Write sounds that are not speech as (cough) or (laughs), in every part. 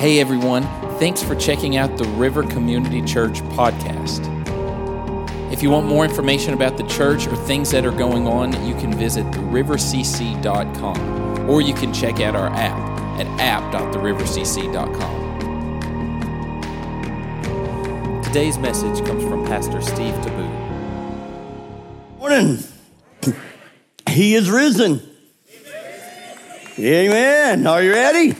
Hey everyone, thanks for checking out the River Community Church podcast. If you want more information about the church or things that are going on, you can visit therivercc.com or you can check out our app at app.therivercc.com. Today's message comes from Pastor Steve Tiebout. Morning. He is risen. Amen. Are you ready?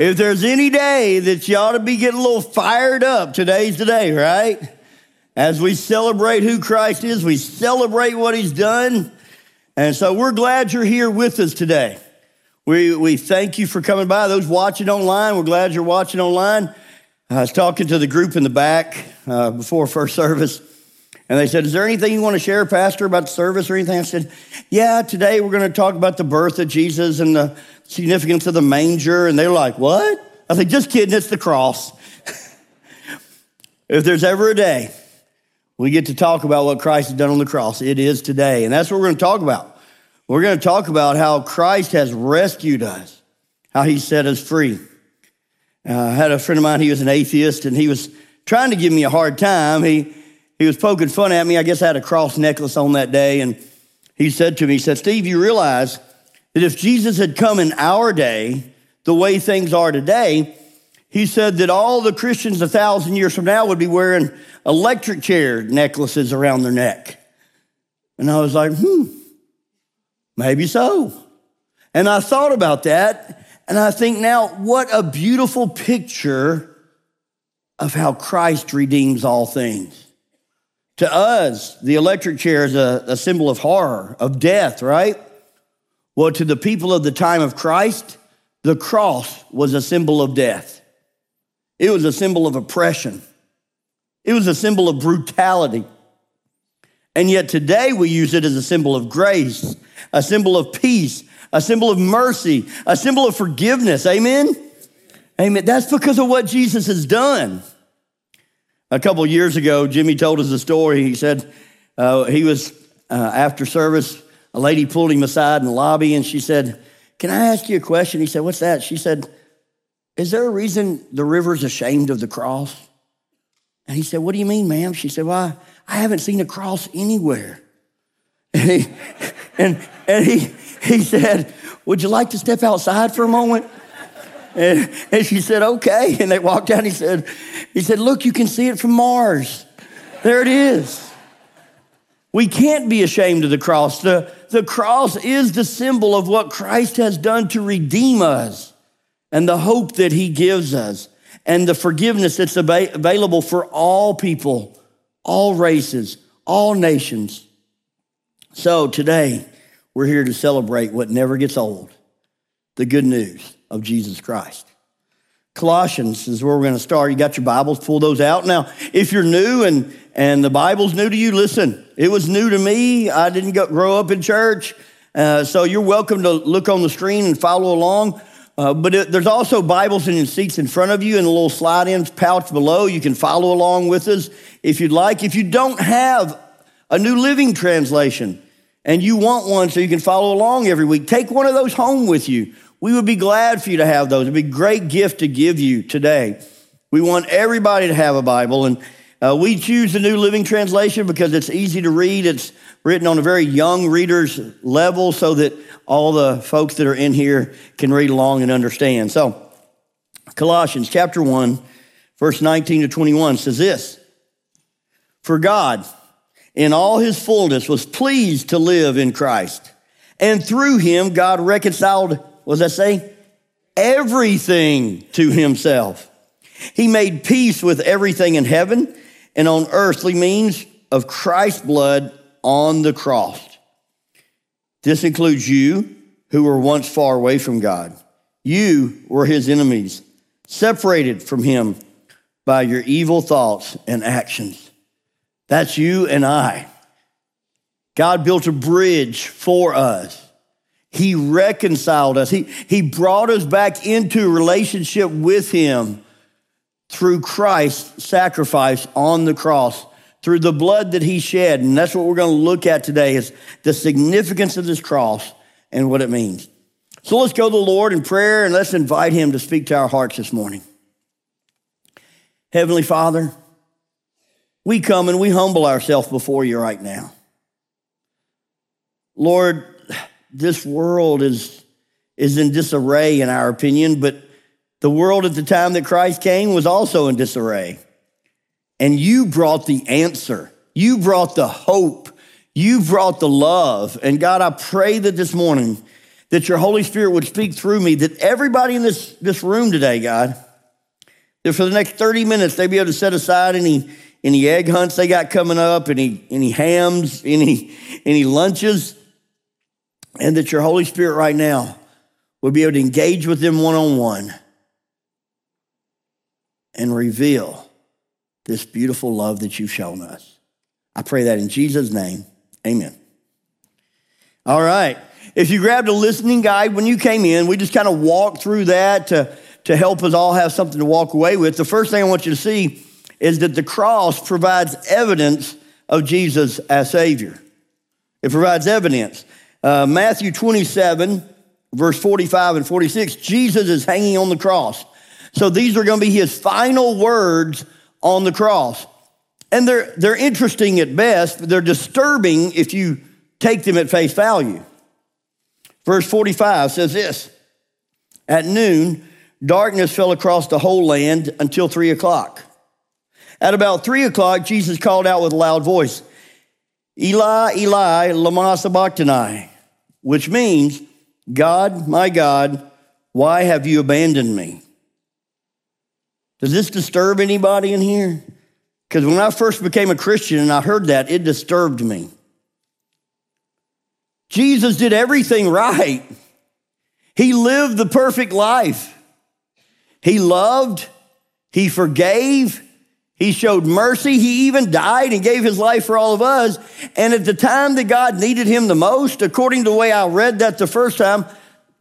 If there's any day that you ought to be getting a little fired up, today's the day, right? As we celebrate who Christ is, we celebrate what he's done. And so we're glad you're here with us today. We, we thank you for coming by. Those watching online, we're glad you're watching online. I was talking to the group in the back uh, before first service, and they said, Is there anything you want to share, Pastor, about the service or anything? I said, Yeah, today we're going to talk about the birth of Jesus and the significance of the manger. And they're like, What? I said, Just kidding, it's the cross. (laughs) if there's ever a day we get to talk about what Christ has done on the cross, it is today. And that's what we're going to talk about. We're going to talk about how Christ has rescued us, how he set us free. Uh, I had a friend of mine, he was an atheist, and he was trying to give me a hard time. He, he was poking fun at me. I guess I had a cross necklace on that day. And he said to me, he said, Steve, you realize that if Jesus had come in our day, the way things are today, he said that all the Christians a thousand years from now would be wearing electric chair necklaces around their neck. And I was like, hmm, maybe so. And I thought about that, and I think now, what a beautiful picture of how Christ redeems all things. To us, the electric chair is a, a symbol of horror, of death, right? Well, to the people of the time of Christ, the cross was a symbol of death. It was a symbol of oppression. It was a symbol of brutality. And yet today we use it as a symbol of grace, a symbol of peace, a symbol of mercy, a symbol of forgiveness. Amen? Amen. That's because of what Jesus has done. A couple years ago, Jimmy told us a story. He said uh, he was uh, after service a lady pulled him aside in the lobby and she said, Can I ask you a question? He said, What's that? She said, Is there a reason the river's ashamed of the cross? And he said, What do you mean, ma'am? She said, Well, I, I haven't seen a cross anywhere. (laughs) And he, and, and he, he said, Would you like to step outside for a moment? And, and she said, Okay. And they walked out. He said, he said, Look, you can see it from Mars. There it is. We can't be ashamed of the cross. The, the cross is the symbol of what Christ has done to redeem us and the hope that he gives us and the forgiveness that's available for all people, all races, all nations. So today, we're here to celebrate what never gets old the good news of Jesus Christ. Colossians is where we're going to start. You got your Bibles, pull those out. Now, if you're new and, and the Bible's new to you, listen, it was new to me. I didn't go, grow up in church. Uh, so you're welcome to look on the screen and follow along. Uh, but it, there's also Bibles in seats in front of you and a little slide in pouch below. You can follow along with us if you'd like. If you don't have a New Living Translation and you want one so you can follow along every week, take one of those home with you. We would be glad for you to have those. It'd be a great gift to give you today. We want everybody to have a Bible, and uh, we choose the New Living Translation because it's easy to read. It's written on a very young reader's level so that all the folks that are in here can read along and understand. So, Colossians chapter 1, verse 19 to 21 says this For God, in all his fullness, was pleased to live in Christ. And through him, God reconciled what does that say? Everything to himself. He made peace with everything in heaven and on earthly means of Christ's blood on the cross. This includes you who were once far away from God. You were his enemies, separated from him by your evil thoughts and actions. That's you and I. God built a bridge for us he reconciled us. He, he brought us back into relationship with Him through Christ's sacrifice on the cross, through the blood that He shed. And that's what we're going to look at today is the significance of this cross and what it means. So let's go to the Lord in prayer and let's invite him to speak to our hearts this morning. Heavenly Father, we come and we humble ourselves before you right now. Lord, this world is, is in disarray in our opinion, but the world at the time that Christ came was also in disarray. And you brought the answer. You brought the hope. You brought the love. And God, I pray that this morning that your Holy Spirit would speak through me, that everybody in this, this room today, God, that for the next 30 minutes they'd be able to set aside any, any egg hunts they got coming up, any, any hams, any, any lunches, and that your Holy Spirit right now would be able to engage with them one on one and reveal this beautiful love that you've shown us. I pray that in Jesus' name, amen. All right. If you grabbed a listening guide when you came in, we just kind of walked through that to, to help us all have something to walk away with. The first thing I want you to see is that the cross provides evidence of Jesus as Savior. It provides evidence. Uh, Matthew 27, verse 45 and 46, Jesus is hanging on the cross. So these are going to be his final words on the cross. And they're, they're interesting at best, but they're disturbing if you take them at face value. Verse 45 says this At noon, darkness fell across the whole land until three o'clock. At about three o'clock, Jesus called out with a loud voice, Eli, Eli, lama sabachthani, which means, God, my God, why have you abandoned me? Does this disturb anybody in here? Because when I first became a Christian and I heard that, it disturbed me. Jesus did everything right. He lived the perfect life. He loved, he forgave, he showed mercy. He even died and gave his life for all of us. And at the time that God needed him the most, according to the way I read that the first time,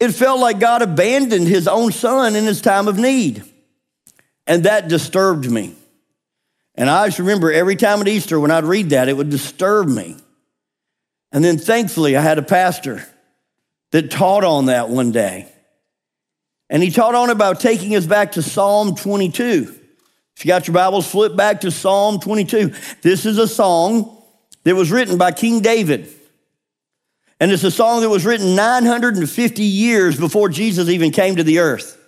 it felt like God abandoned his own son in his time of need. And that disturbed me. And I just remember every time at Easter when I'd read that, it would disturb me. And then thankfully, I had a pastor that taught on that one day. And he taught on about taking us back to Psalm 22. If you got your Bibles, flip back to Psalm 22. This is a song that was written by King David. And it's a song that was written 950 years before Jesus even came to the earth.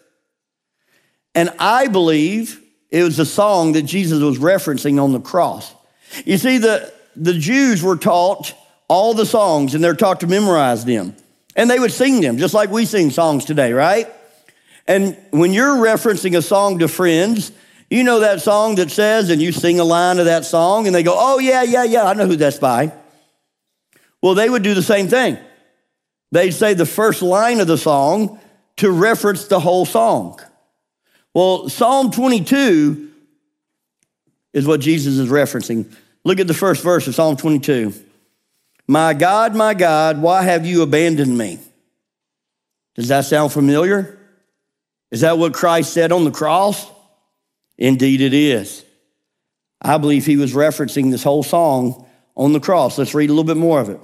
And I believe it was a song that Jesus was referencing on the cross. You see, the, the Jews were taught all the songs and they're taught to memorize them. And they would sing them just like we sing songs today, right? And when you're referencing a song to friends, you know that song that says, and you sing a line of that song, and they go, Oh, yeah, yeah, yeah, I know who that's by. Well, they would do the same thing. They'd say the first line of the song to reference the whole song. Well, Psalm 22 is what Jesus is referencing. Look at the first verse of Psalm 22. My God, my God, why have you abandoned me? Does that sound familiar? Is that what Christ said on the cross? Indeed, it is. I believe he was referencing this whole song on the cross. Let's read a little bit more of it.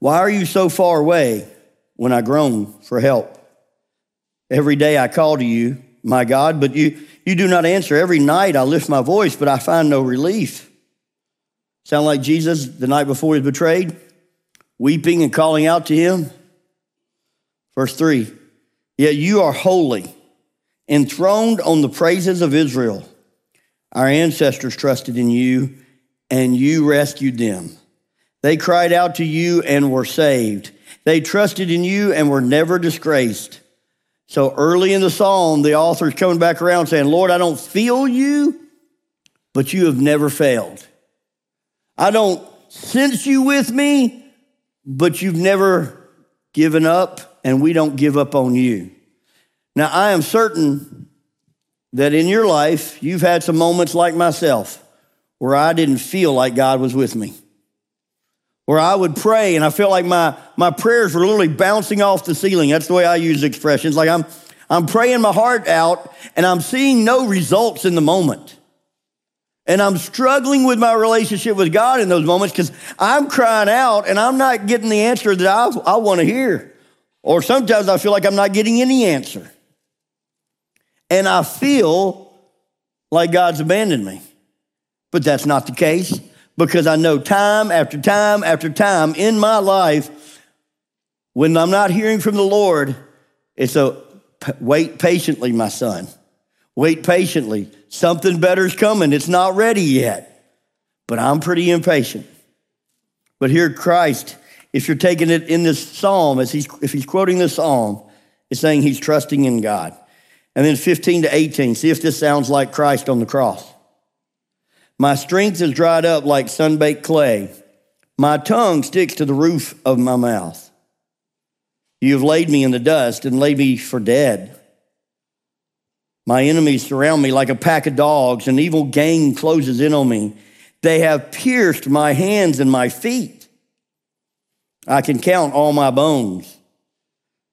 Why are you so far away when I groan for help? Every day I call to you, my God, but you, you do not answer. Every night I lift my voice, but I find no relief. Sound like Jesus the night before he was betrayed, weeping and calling out to him? Verse 3 Yet you are holy, enthroned on the praises of Israel. Our ancestors trusted in you, and you rescued them. They cried out to you and were saved. They trusted in you and were never disgraced. So early in the psalm, the author is coming back around saying, Lord, I don't feel you, but you have never failed. I don't sense you with me, but you've never given up, and we don't give up on you. Now, I am certain that in your life, you've had some moments like myself where I didn't feel like God was with me. Where I would pray and I felt like my, my prayers were literally bouncing off the ceiling. That's the way I use expressions. Like I'm, I'm praying my heart out and I'm seeing no results in the moment. And I'm struggling with my relationship with God in those moments because I'm crying out and I'm not getting the answer that I, I want to hear. Or sometimes I feel like I'm not getting any answer. And I feel like God's abandoned me. But that's not the case because I know time after time after time in my life, when I'm not hearing from the Lord, it's a wait patiently, my son. Wait patiently. Something better is coming. It's not ready yet, but I'm pretty impatient. But here, Christ if you're taking it in this psalm, as he's, if he's quoting this psalm, it's saying he's trusting in God. And then 15 to 18, see if this sounds like Christ on the cross. My strength is dried up like sun-baked clay. My tongue sticks to the roof of my mouth. You have laid me in the dust and laid me for dead. My enemies surround me like a pack of dogs. An evil gang closes in on me. They have pierced my hands and my feet. I can count all my bones.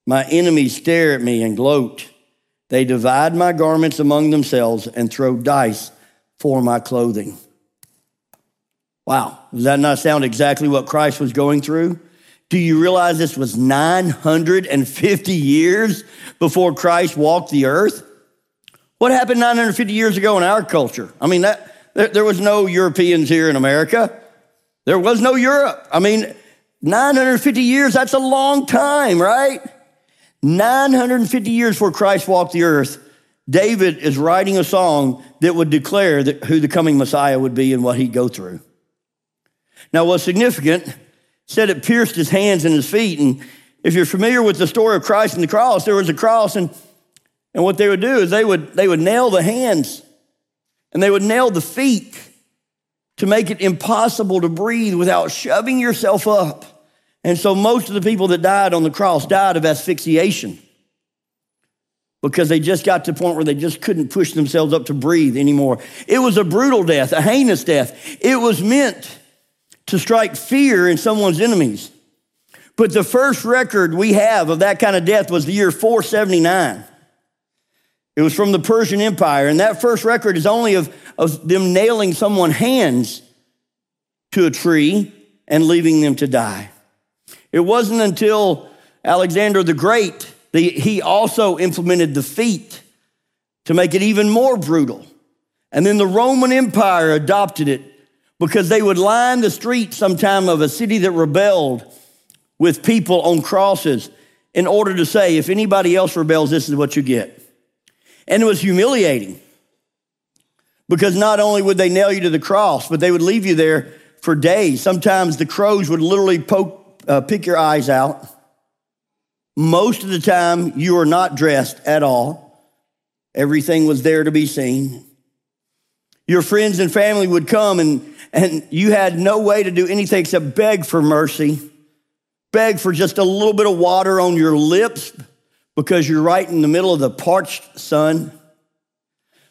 My enemies stare at me and gloat. They divide my garments among themselves and throw dice for my clothing. Wow, does that not sound exactly what Christ was going through? Do you realize this was 950 years before Christ walked the earth? What happened 950 years ago in our culture? I mean, that, there, there was no Europeans here in America. There was no Europe. I mean, 950 years, that's a long time, right? 950 years before Christ walked the earth, David is writing a song that would declare that who the coming Messiah would be and what he'd go through. Now, what's significant, said it pierced his hands and his feet. And if you're familiar with the story of Christ and the cross, there was a cross, and, and what they would do is they would, they would nail the hands and they would nail the feet to make it impossible to breathe without shoving yourself up. And so most of the people that died on the cross died of asphyxiation because they just got to the point where they just couldn't push themselves up to breathe anymore. It was a brutal death, a heinous death. It was meant to strike fear in someone's enemies. But the first record we have of that kind of death was the year 479. It was from the Persian Empire, and that first record is only of, of them nailing someone's hands to a tree and leaving them to die. It wasn't until Alexander the Great that he also implemented the feet to make it even more brutal. And then the Roman Empire adopted it because they would line the streets sometime of a city that rebelled with people on crosses in order to say, if anybody else rebels, this is what you get. And it was humiliating because not only would they nail you to the cross, but they would leave you there for days. Sometimes the crows would literally poke uh, pick your eyes out. Most of the time, you are not dressed at all. Everything was there to be seen. Your friends and family would come, and, and you had no way to do anything except beg for mercy, beg for just a little bit of water on your lips because you're right in the middle of the parched sun.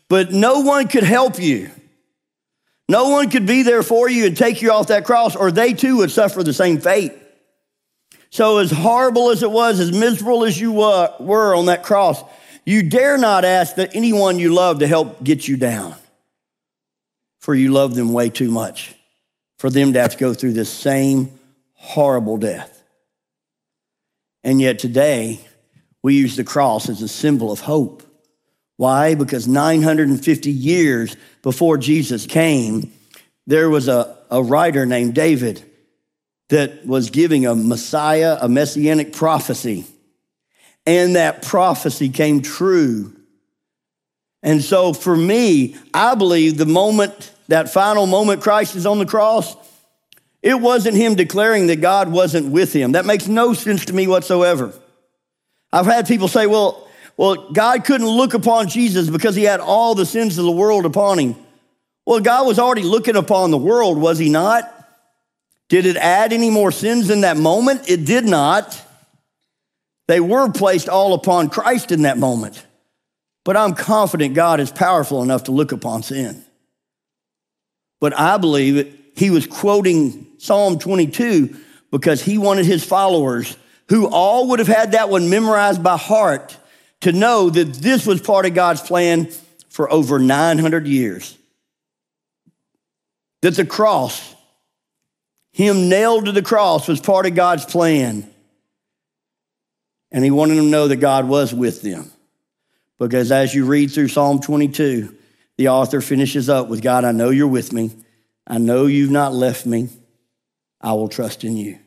But no one could help you. No one could be there for you and take you off that cross, or they too would suffer the same fate. So, as horrible as it was, as miserable as you were on that cross, you dare not ask that anyone you love to help get you down, for you love them way too much for them to have to go through this same horrible death. And yet, today, we use the cross as a symbol of hope. Why? Because 950 years before Jesus came, there was a, a writer named David that was giving a Messiah, a messianic prophecy. And that prophecy came true. And so for me, I believe the moment, that final moment Christ is on the cross, it wasn't him declaring that God wasn't with him. That makes no sense to me whatsoever. I've had people say, well, well, God couldn't look upon Jesus because he had all the sins of the world upon him. Well, God was already looking upon the world, was he not? Did it add any more sins in that moment? It did not. They were placed all upon Christ in that moment. But I'm confident God is powerful enough to look upon sin. But I believe he was quoting Psalm 22 because he wanted his followers, who all would have had that one memorized by heart, to know that this was part of God's plan for over 900 years. That the cross him nailed to the cross was part of God's plan. And he wanted them to know that God was with them. Because as you read through Psalm 22, the author finishes up with God, I know you're with me. I know you've not left me. I will trust in you.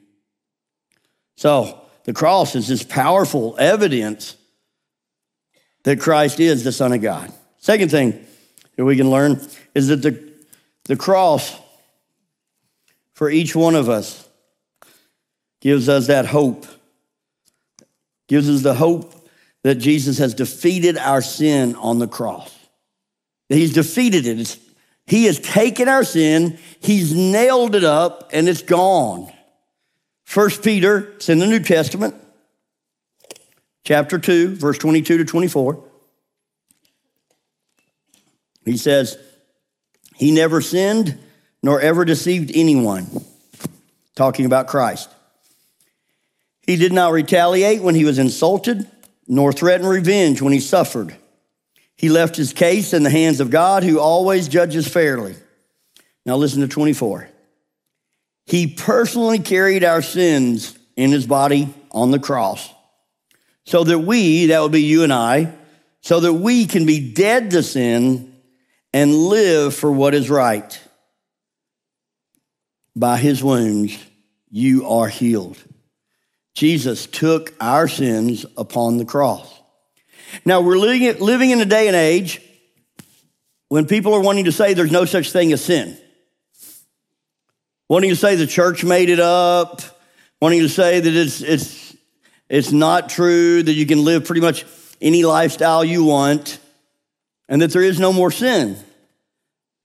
So the cross is this powerful evidence that Christ is the Son of God. Second thing that we can learn is that the, the cross for each one of us gives us that hope, gives us the hope that Jesus has defeated our sin on the cross. He's defeated it. He has taken our sin, he's nailed it up, and it's gone. First Peter, it's in the New Testament, chapter 2, verse 22 to 24. He says, He never sinned nor ever deceived anyone. Talking about Christ. He did not retaliate when he was insulted, nor threaten revenge when he suffered. He left his case in the hands of God, who always judges fairly. Now listen to 24. He personally carried our sins in his body on the cross so that we, that would be you and I, so that we can be dead to sin and live for what is right. By his wounds, you are healed. Jesus took our sins upon the cross. Now, we're living, in a day and age when people are wanting to say there's no such thing as sin. Wanting to say the church made it up, wanting to say that it's, it's, it's not true, that you can live pretty much any lifestyle you want, and that there is no more sin.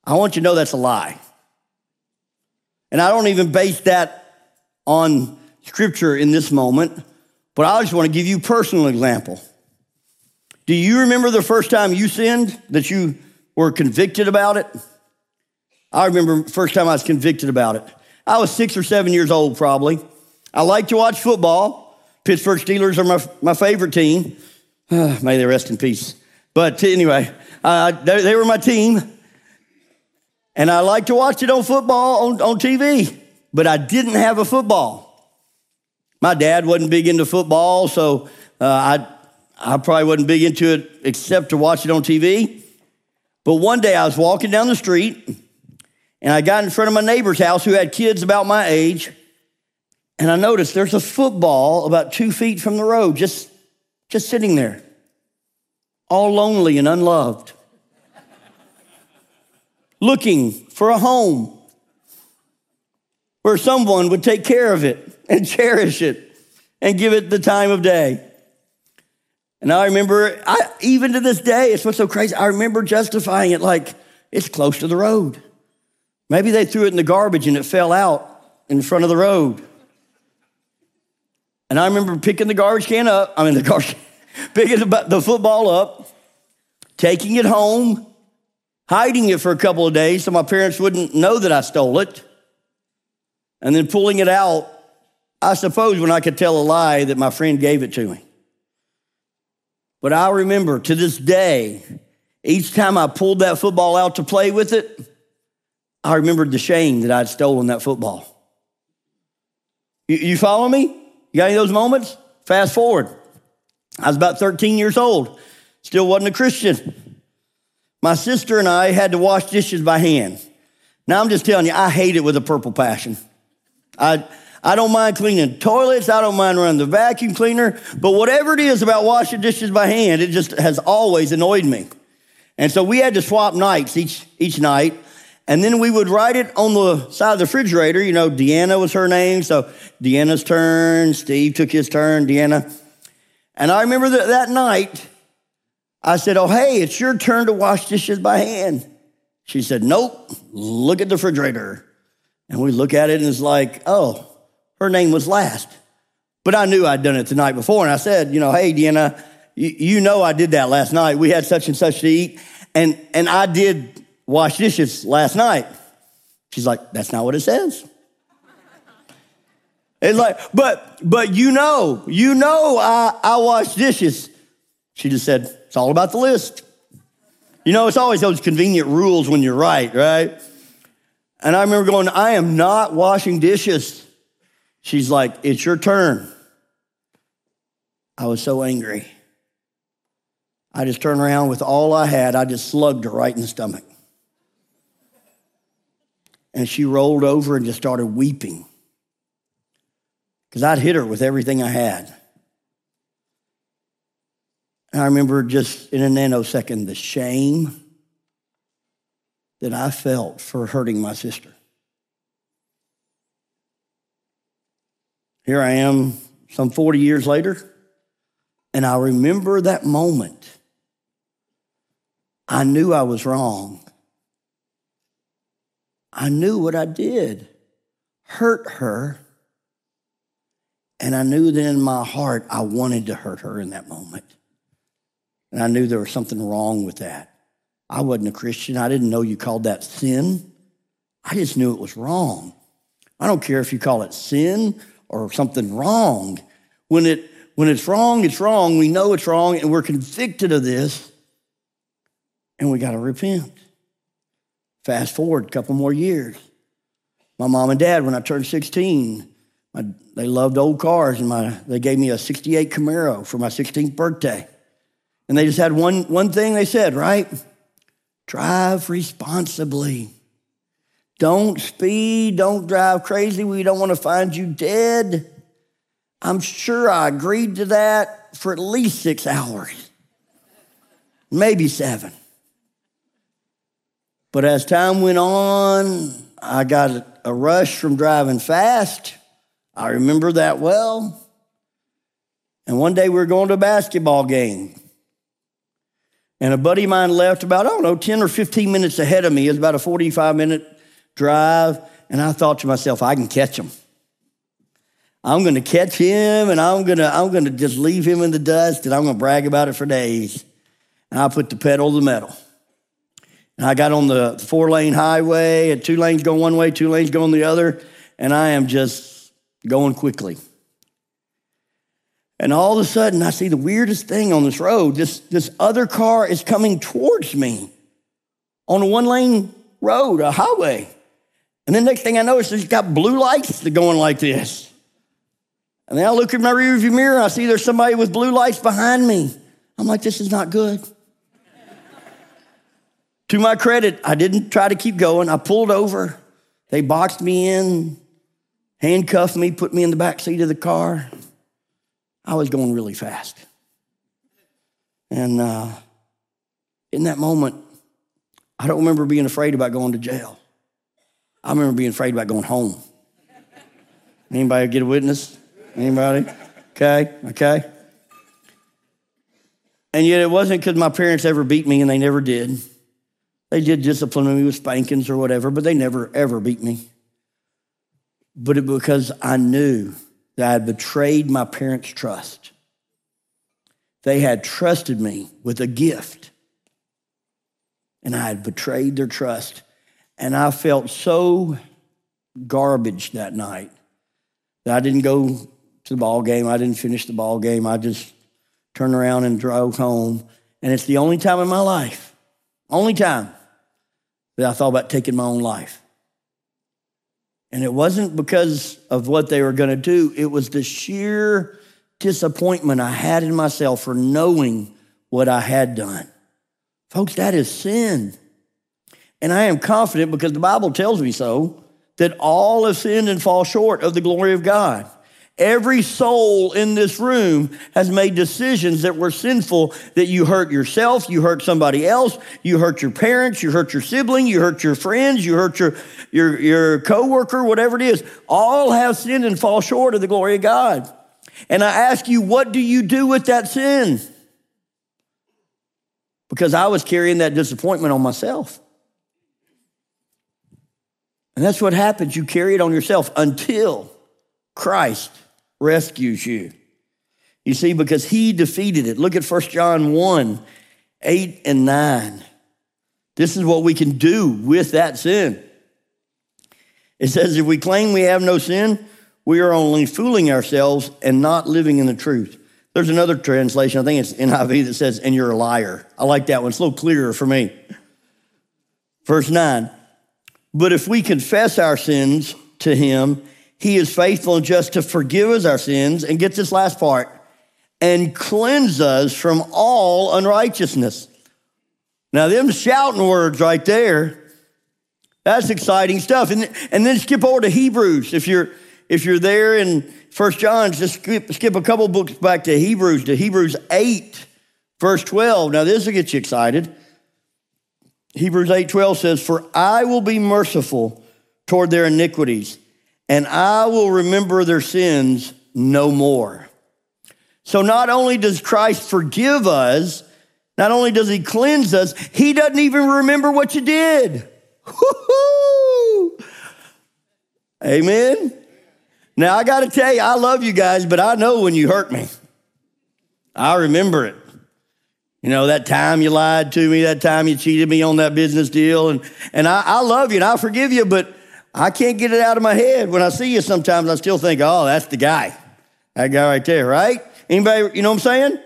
I want you to know that's a lie. And I don't even base that on scripture in this moment, but I just want to give you a personal example. Do you remember the first time you sinned that you were convicted about it? I remember first time I was convicted about it. I was six or seven years old, probably. I like to watch football. Pittsburgh Steelers are my, my favorite team. (sighs) may they rest in peace. But anyway, uh, they, they, were my team. And I like to watch it on football on, on TV, but I didn't have a football. My dad wasn't big into football, so uh, I I probably wasn't big into it except to watch it on TV. But one day I was walking down the street and I got in front of my neighbor's house who had kids about my age. And I noticed there's a football about two feet from the road, just, just sitting there, all lonely and unloved, looking for a home where someone would take care of it and (laughs) cherish it and give it the time of day. And I remember, I, even to this day, it's what's so crazy. I remember justifying it like it's close to the road. Maybe they threw it in the garbage and it fell out in front of the road. And I remember picking the garbage can up, I mean, the garbage, (laughs) picking the, the football up, taking it home, hiding it for a couple of days so my parents wouldn't know that I stole it, and then pulling it out, I suppose when I could tell a lie that my friend gave it to me. But I remember to this day, each time I pulled that football out to play with it, I remembered the shame that I'd stolen that football. You, you follow me? You got any of those moments? Fast forward. I was about 13 years old, still wasn't a Christian. My sister and I had to wash dishes by hand. Now I'm just telling you, I hate it with a purple passion. I, I don't mind cleaning toilets. I don't mind running the vacuum cleaner. But whatever it is about washing dishes by hand, it just has always annoyed me. And so we had to swap nights each, each night. And then we would write it on the side of the refrigerator. You know, Deanna was her name. So Deanna's turn. Steve took his turn. Deanna. And I remember that, that night, I said, Oh, hey, it's your turn to wash dishes by hand. She said, Nope, look at the refrigerator. And we look at it and it's like, Oh, her name was last. But I knew I'd done it the night before. And I said, you know, hey, Deanna, you, you know I did that last night. We had such and such to eat. And, and I did wash dishes last night. She's like, that's not what it says. It's like, but, but you know, you know I, I wash dishes. She just said, it's all about the list. You know, it's always those convenient rules when you're right, right? And I remember going, I am not washing dishes. She's like, It's your turn. I was so angry. I just turned around with all I had. I just slugged her right in the stomach. And she rolled over and just started weeping because I'd hit her with everything I had. And I remember just in a nanosecond the shame that I felt for hurting my sister. Here I am some 40 years later, and I remember that moment. I knew I was wrong. I knew what I did hurt her. And I knew that in my heart, I wanted to hurt her in that moment. And I knew there was something wrong with that. I wasn't a Christian. I didn't know you called that sin. I just knew it was wrong. I don't care if you call it sin or something wrong. When, it, when it's wrong, it's wrong. We know it's wrong and we're convicted of this and we got to repent. Fast forward a couple more years. My mom and dad, when I turned 16, my, they loved old cars and my, they gave me a 68 Camaro for my 16th birthday. And they just had one, one thing they said, right? Drive responsibly. Don't speed. Don't drive crazy. We don't want to find you dead. I'm sure I agreed to that for at least six hours, maybe seven. But as time went on, I got a rush from driving fast. I remember that well. And one day we were going to a basketball game. And a buddy of mine left about, I don't know, 10 or 15 minutes ahead of me. It was about a 45 minute drive. And I thought to myself, I can catch him. I'm going to catch him and I'm going to, I'm going to just leave him in the dust and I'm going to brag about it for days. And I put the pedal to the metal. And I got on the four lane highway and two lanes going one way, two lanes going the other. And I am just going quickly. And all of a sudden, I see the weirdest thing on this road. This, this other car is coming towards me on a one lane road, a highway. And then next thing I notice, it's got blue lights going like this. And then I look in my rearview mirror, I see there's somebody with blue lights behind me. I'm like, this is not good. to my credit, I didn't try to keep going. I pulled over. They boxed me in, handcuffed me, put me in the back seat of the car. I was going really fast. And uh, in that moment, I don't remember being afraid about going to jail. I remember being afraid about going home. Anybody get a witness? Anybody? Okay, okay. And yet it wasn't because my parents ever beat me, and they never did. They did discipline me with spankings or whatever, but they never, ever beat me. But it because I knew that I had betrayed my parents' trust. They had trusted me with a gift, and I had betrayed their trust. And I felt so garbage that night that I didn't go to the ball game. I didn't finish the ball game. I just turned around and drove home. And it's the only time in my life, only time that I thought about taking my own life. And it wasn't because of what they were going to do, it was the sheer disappointment I had in myself for knowing what I had done. Folks, that is sin. And I am confident because the Bible tells me so that all have sinned and fall short of the glory of God. Every soul in this room has made decisions that were sinful that you hurt yourself, you hurt somebody else, you hurt your parents, you hurt your sibling, you hurt your friends, you hurt your, your, your coworker, whatever it is. All have sinned and fall short of the glory of God. And I ask you, what do you do with that sin? Because I was carrying that disappointment on myself. And that's what happens. You carry it on yourself until Christ rescues you. You see, because he defeated it. Look at 1 John 1 8 and 9. This is what we can do with that sin. It says, if we claim we have no sin, we are only fooling ourselves and not living in the truth. There's another translation, I think it's NIV, that says, and you're a liar. I like that one. It's a little clearer for me. Verse 9, but if we confess our sins to him, he is faithful and just to forgive us our sins. And get this last part and cleanse us from all unrighteousness. Now, them shouting words right there, that's exciting stuff. And, and then skip over to Hebrews. If you're, if you're there in First John, just skip, skip a couple books back to Hebrews, to Hebrews 8, verse 12. Now, this will get you excited. Hebrews 8 12 says, For I will be merciful toward their iniquities, and I will remember their sins no more. So not only does Christ forgive us, not only does he cleanse us, he doesn't even remember what you did. Woo-hoo! (laughs) Amen. Now I got to tell you, I love you guys, but I know when you hurt me. I remember it. You know, that time you lied to me, that time you cheated me on that business deal. And, and I, I love you and I forgive you, but I can't get it out of my head. When I see you sometimes, I still think, oh, that's the guy. That guy right there, right? Anybody, you know what I'm saying?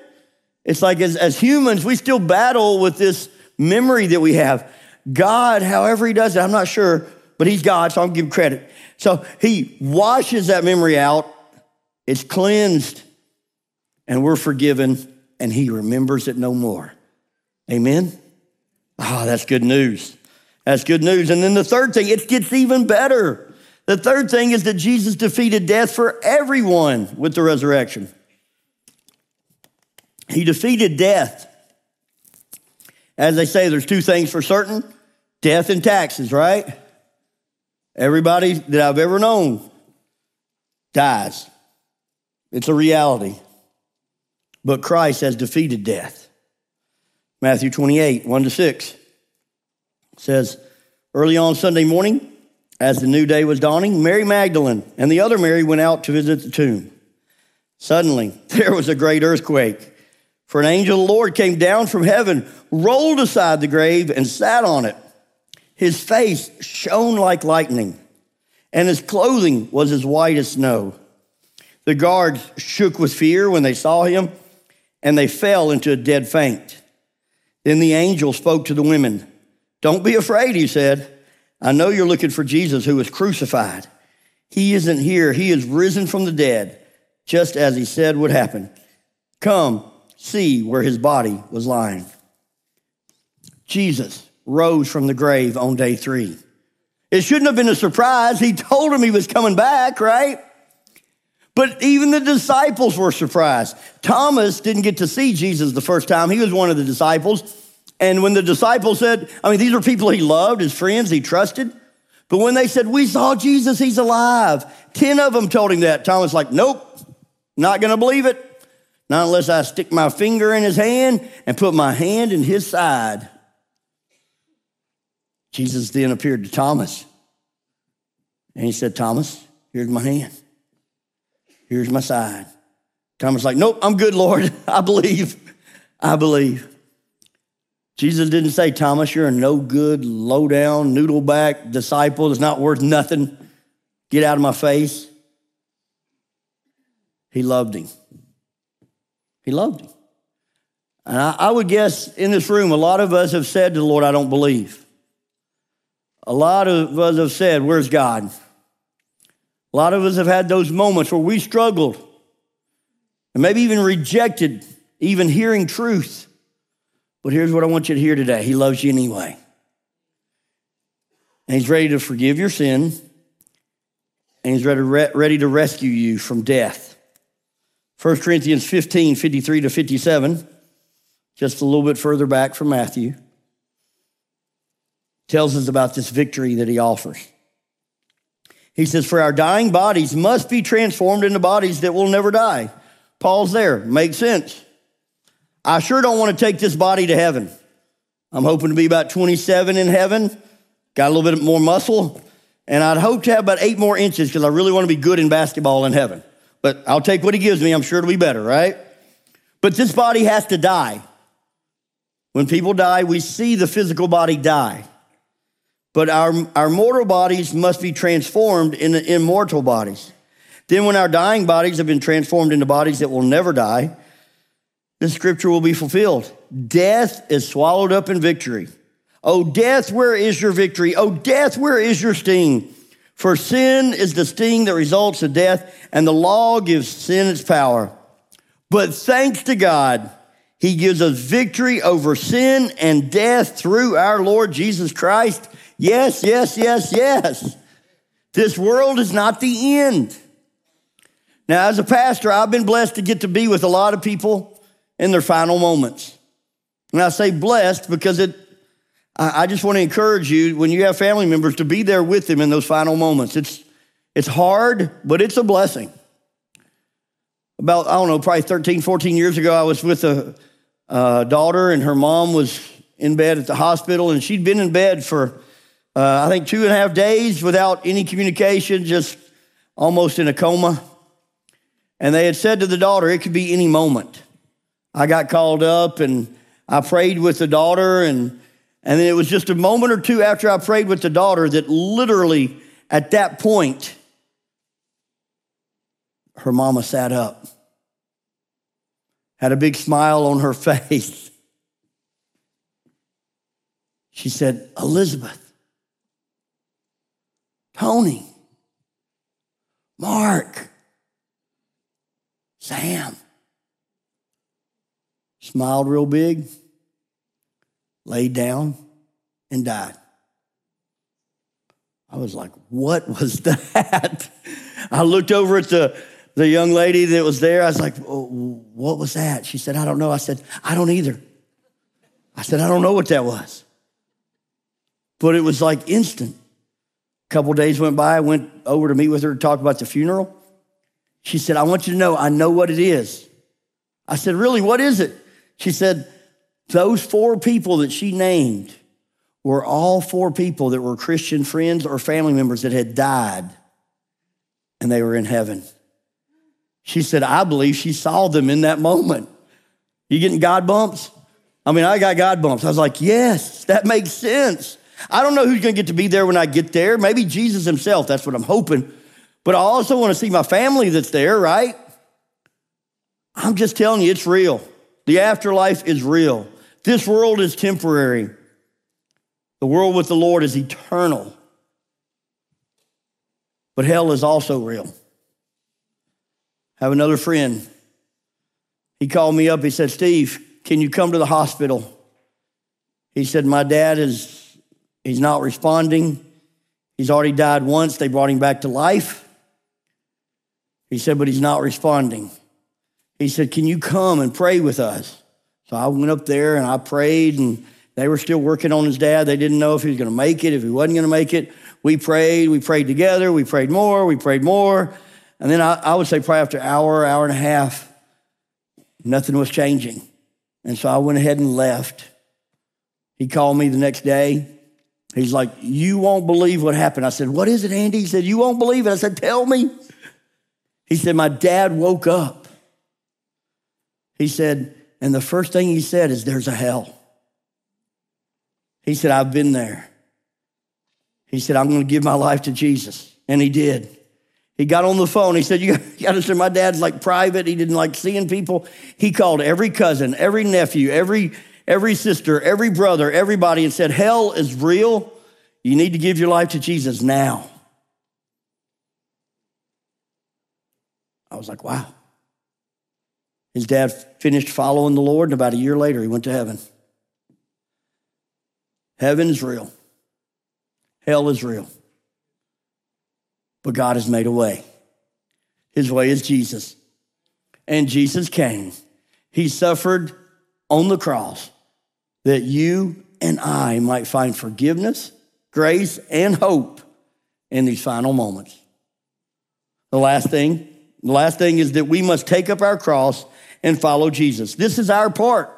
It's like as, as humans, we still battle with this memory that we have. God, however he does it, I'm not sure, but he's God, so I'll give credit. So he washes that memory out. It's cleansed and we're forgiven and he remembers it no more. Amen? Oh, that's good news. That's good news. And then the third thing, it gets even better. The third thing is that Jesus defeated death for everyone with the resurrection. He defeated death. As they say, there's two things for certain death and taxes, right? Everybody that I've ever known dies. It's a reality but Christ has defeated death. Matthew 28, 1 to 6 says, Early on Sunday morning, as the new day was dawning, Mary Magdalene and the other Mary went out to visit the tomb. Suddenly, (laughs) there was a great earthquake, for an angel of the Lord came down from heaven, rolled aside the grave, and sat on it. His face shone like lightning, and his clothing was as white as snow. The guards shook with fear when they saw him and they fell into a dead faint. Then the angel spoke to the women. Don't be afraid, he said. I know you're looking for Jesus who was crucified. He isn't here. He is risen from the dead, just as he said would happen. Come, see where his body was lying. Jesus rose from the grave on day three. It shouldn't have been a surprise. He told him he was coming back, right? But even the disciples were surprised. Thomas didn't get to see Jesus the first time. He was one of the disciples. And when the disciples said, I mean, these are people he loved, his friends, he trusted. But when they said, We saw Jesus, he's alive, 10 of them told him that. Thomas, like, Nope, not gonna believe it. Not unless I stick my finger in his hand and put my hand in his side. Jesus then appeared to Thomas. And he said, Thomas, here's my hand. Here's my side. Thomas like, nope, I'm good, Lord. (laughs) I believe. I believe. Jesus didn't say, Thomas, you're a no good, low down, noodle back disciple that's not worth nothing. Get out of my face. He loved him. He loved him. And I, I, would guess in this room, a lot of us have said to the Lord, I don't believe. A lot of us have said, Where's God? A lot of us have had those moments where we struggled and maybe even rejected even hearing truth. But here's what I want you to hear today He loves you anyway. And He's ready to forgive your sin, and He's ready, ready to rescue you from death. 1 Corinthians 15 53 to 57, just a little bit further back from Matthew, tells us about this victory that He offers. He says, For our dying bodies must be transformed into bodies that will never die. Paul's there. Makes sense. I sure don't want to take this body to heaven. I'm hoping to be about 27 in heaven, got a little bit more muscle, and I'd hope to have about eight more inches because I really want to be good in basketball in heaven. But I'll take what he gives me. I'm sure it'll be better, right? But this body has to die. When people die, we see the physical body die. But our, our mortal bodies must be transformed into immortal bodies. Then, when our dying bodies have been transformed into bodies that will never die, the scripture will be fulfilled. Death is swallowed up in victory. Oh, death, where is your victory? Oh, death, where is your sting? For sin is the sting that results in death, and the law gives sin its power. But thanks to God, He gives us victory over sin and death through our Lord Jesus Christ. Yes, yes, yes, yes. This world is not the end. Now, as a pastor, I've been blessed to get to be with a lot of people in their final moments. And I say blessed because it, I just want to encourage you when you have family members to be there with them in those final moments. It's, it's hard, but it's a blessing. About, I don't know, probably 13, 14 years ago, I was with a, a daughter, and her mom was in bed at the hospital, and she'd been in bed for, uh, I think, two and a half days without any communication, just almost in a coma. And they had said to the daughter, it could be any moment. I got called up and I prayed with the daughter, and, and then it was just a moment or two after I prayed with the daughter that literally at that point, her mama sat up, had a big smile on her (laughs) face. She said, Elizabeth, Tony, Mark, Sam. Smiled real big, laid down, and died. I was like, what was (laughs) that? I looked over at the, the young lady that was there. I was like, oh, what was that? She said, I don't know. I said, I don't either. I said, I don't know what that was. But it was like instant. A couple days went by. I went over to meet with her to talk about the funeral. She said, I want you to know, I know what it is. I said, Really, what is it? She said, Those four people that she named were all four people that were Christian friends or family members that had died and they were in heaven. She said, I believe she saw them in that moment. You getting God bumps? I mean, I got God bumps. I was like, Yes, that makes sense. I don't know who's going to get to be there when I get there. Maybe Jesus himself. That's what I'm hoping. But I also want to see my family that's there, right? I'm just telling you, it's real. The afterlife is real. This world is temporary. The world with the Lord is eternal. But hell is also real. I have another friend. He called me up. He said, Steve, can you come to the hospital? He said, My dad is, he's not responding. He's already died once. They brought him back to life. He said, but he's not responding. He said, Can you come and pray with us? So I went up there and I prayed, and they were still working on his dad. They didn't know if he was going to make it, if he wasn't going to make it. We prayed, we prayed together, we prayed more, we prayed more. And then I, I would say, probably after hour, hour and a half, nothing was changing. And so I went ahead and left. He called me the next day. He's like, You won't believe what happened. I said, What is it, Andy? He said, You won't believe it. I said, Tell me. He said, My dad woke up. He said, and the first thing he said is, There's a hell. He said, I've been there. He said, I'm going to give my life to Jesus. And he did. He got on the phone. He said, You got to understand, my dad's like private. He didn't like seeing people. He called every cousin, every nephew, every, every sister, every brother, everybody, and said, Hell is real. You need to give your life to Jesus now. I was like, wow. His dad finished following the Lord, and about a year later, he went to heaven. Heaven is real, hell is real. But God has made a way. His way is Jesus. And Jesus came. He suffered on the cross that you and I might find forgiveness, grace, and hope in these final moments. The last thing the last thing is that we must take up our cross and follow Jesus. This is our part.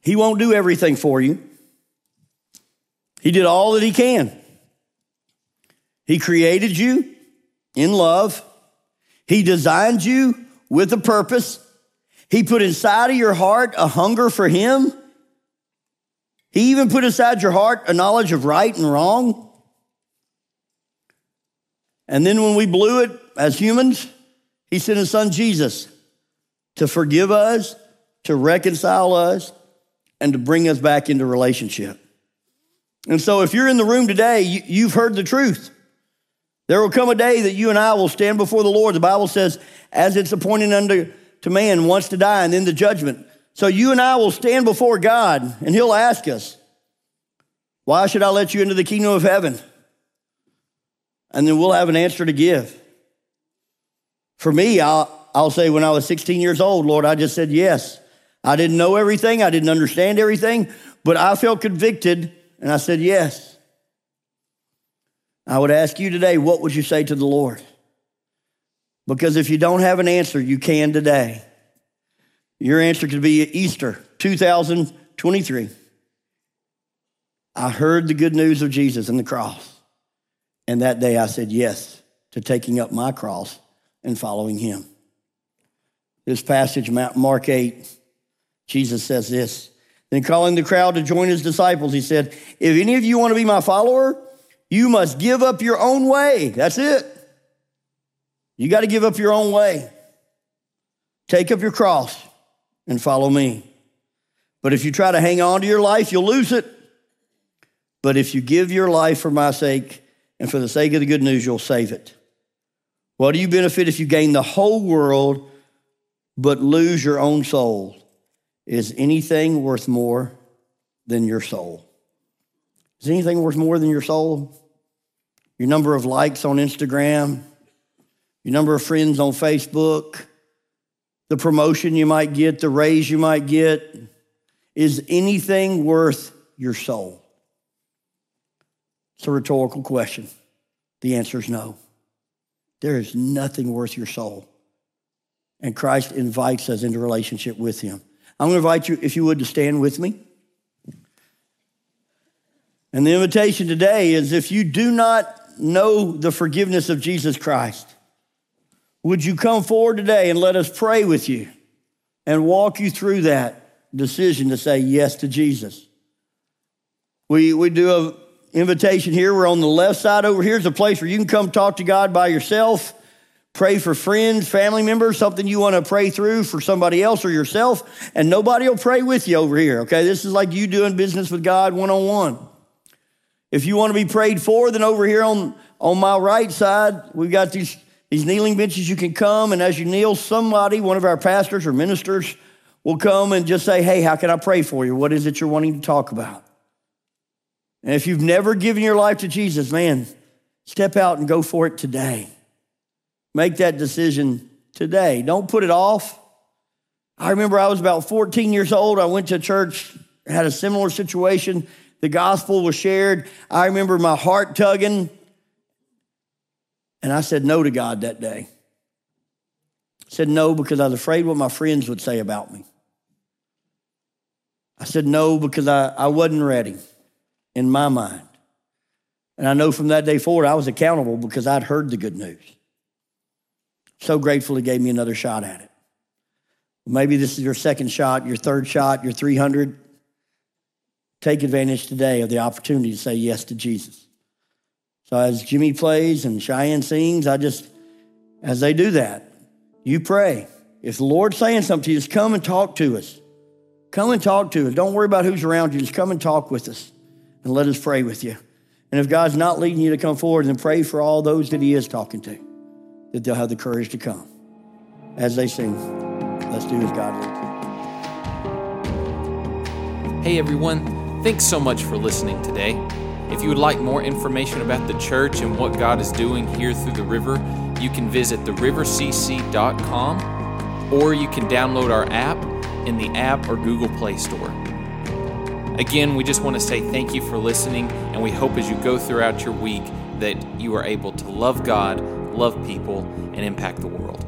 He won't do everything for you. He did all that he can. He created you in love. He designed you with a purpose. He put inside of your heart a hunger for him. He even put inside your heart a knowledge of right and wrong. And then when we blew it as humans, he sent his son Jesus to forgive us, to reconcile us, and to bring us back into relationship. And so if you're in the room today, you, have heard the truth. There will come a day that you and I will stand before the Lord. The Bible says, as it's appointed unto to man once to die and then the judgment. So you and I will stand before God and he'll ask us, why should I let you into the kingdom of heaven? And then we'll have an answer to give. For me, I'll, I'll say when I was 16 years old, Lord, I just said yes. I didn't know everything, I didn't understand everything, but I felt convicted and I said yes. I would ask you today, what would you say to the Lord? Because if you don't have an answer, you can today. Your answer could be Easter 2023. I heard the good news of Jesus and the cross. And that day I said yes to taking up my cross and following him. This passage, Mark 8, Jesus says this. Then calling the crowd to join his disciples, he said, If any of you want to be my follower, you must give up your own way. That's it. You got to give up your own way. Take up your cross and follow me. But if you try to hang on to your life, you'll lose it. But if you give your life for my sake and for the sake of the good news, you'll save it. What do you benefit if you gain the whole world but lose your own soul? Is anything worth more than your soul? Is anything worth more than your soul? Your number of likes on Instagram, your number of friends on Facebook, the promotion you might get, the raise you might get. Is anything worth your soul? It's a rhetorical question. The answer is no. There is nothing worth your soul. And Christ invites us into relationship with him. I'm going to invite you, if you would, to stand with me. And the invitation today is if you do not know the forgiveness of Jesus Christ, would you come forward today and let us pray with you and walk you through that decision to say yes to Jesus? We, we do a invitation here. We're on the left side over here. Is a place where you can come talk to God by yourself, pray for friends, family members, something you want to pray through for somebody else or yourself, and nobody will pray with you over here. Okay, this is like you doing business with God one on one. If you want to be prayed for, then over here on, on my right side, we've got these, these kneeling benches. You can come, and as you kneel, somebody, one of our pastors or ministers, will come and just say, Hey, how can I pray for you? What is it you're wanting to talk about? And if you've never given your life to Jesus, man, step out and go for it today. Make that decision today. Don't put it off. I remember I was about 14 years old. I went to church, had a similar situation. The gospel was shared. I remember my heart tugging. And I said no to God that day. I said no because I was afraid what my friends would say about me. I said no because I, I wasn't ready in my mind. And I know from that day forward, I was accountable because I'd heard the good news. So grateful he gave me another shot at it. Maybe this is your second shot, your third shot, your 300. Take advantage today of the opportunity to say yes to Jesus. So as Jimmy plays and Cheyenne sings, I just, as they do that, you pray. If the Lord's saying something to you, just come and talk to us. Come and talk to us. Don't worry about who's around you. Just come and talk with us and let us pray with you. And if God's not leading you to come forward, then pray for all those that He is talking to, that they'll have the courage to come. As they sing, let's do as God leads. Hey everyone, thanks so much for listening today. If you would like more information about the church and what God is doing here through the river, you can visit therivercc.com or you can download our app in the app or Google Play Store. Again, we just want to say thank you for listening, and we hope as you go throughout your week that you are able to love God, love people, and impact the world.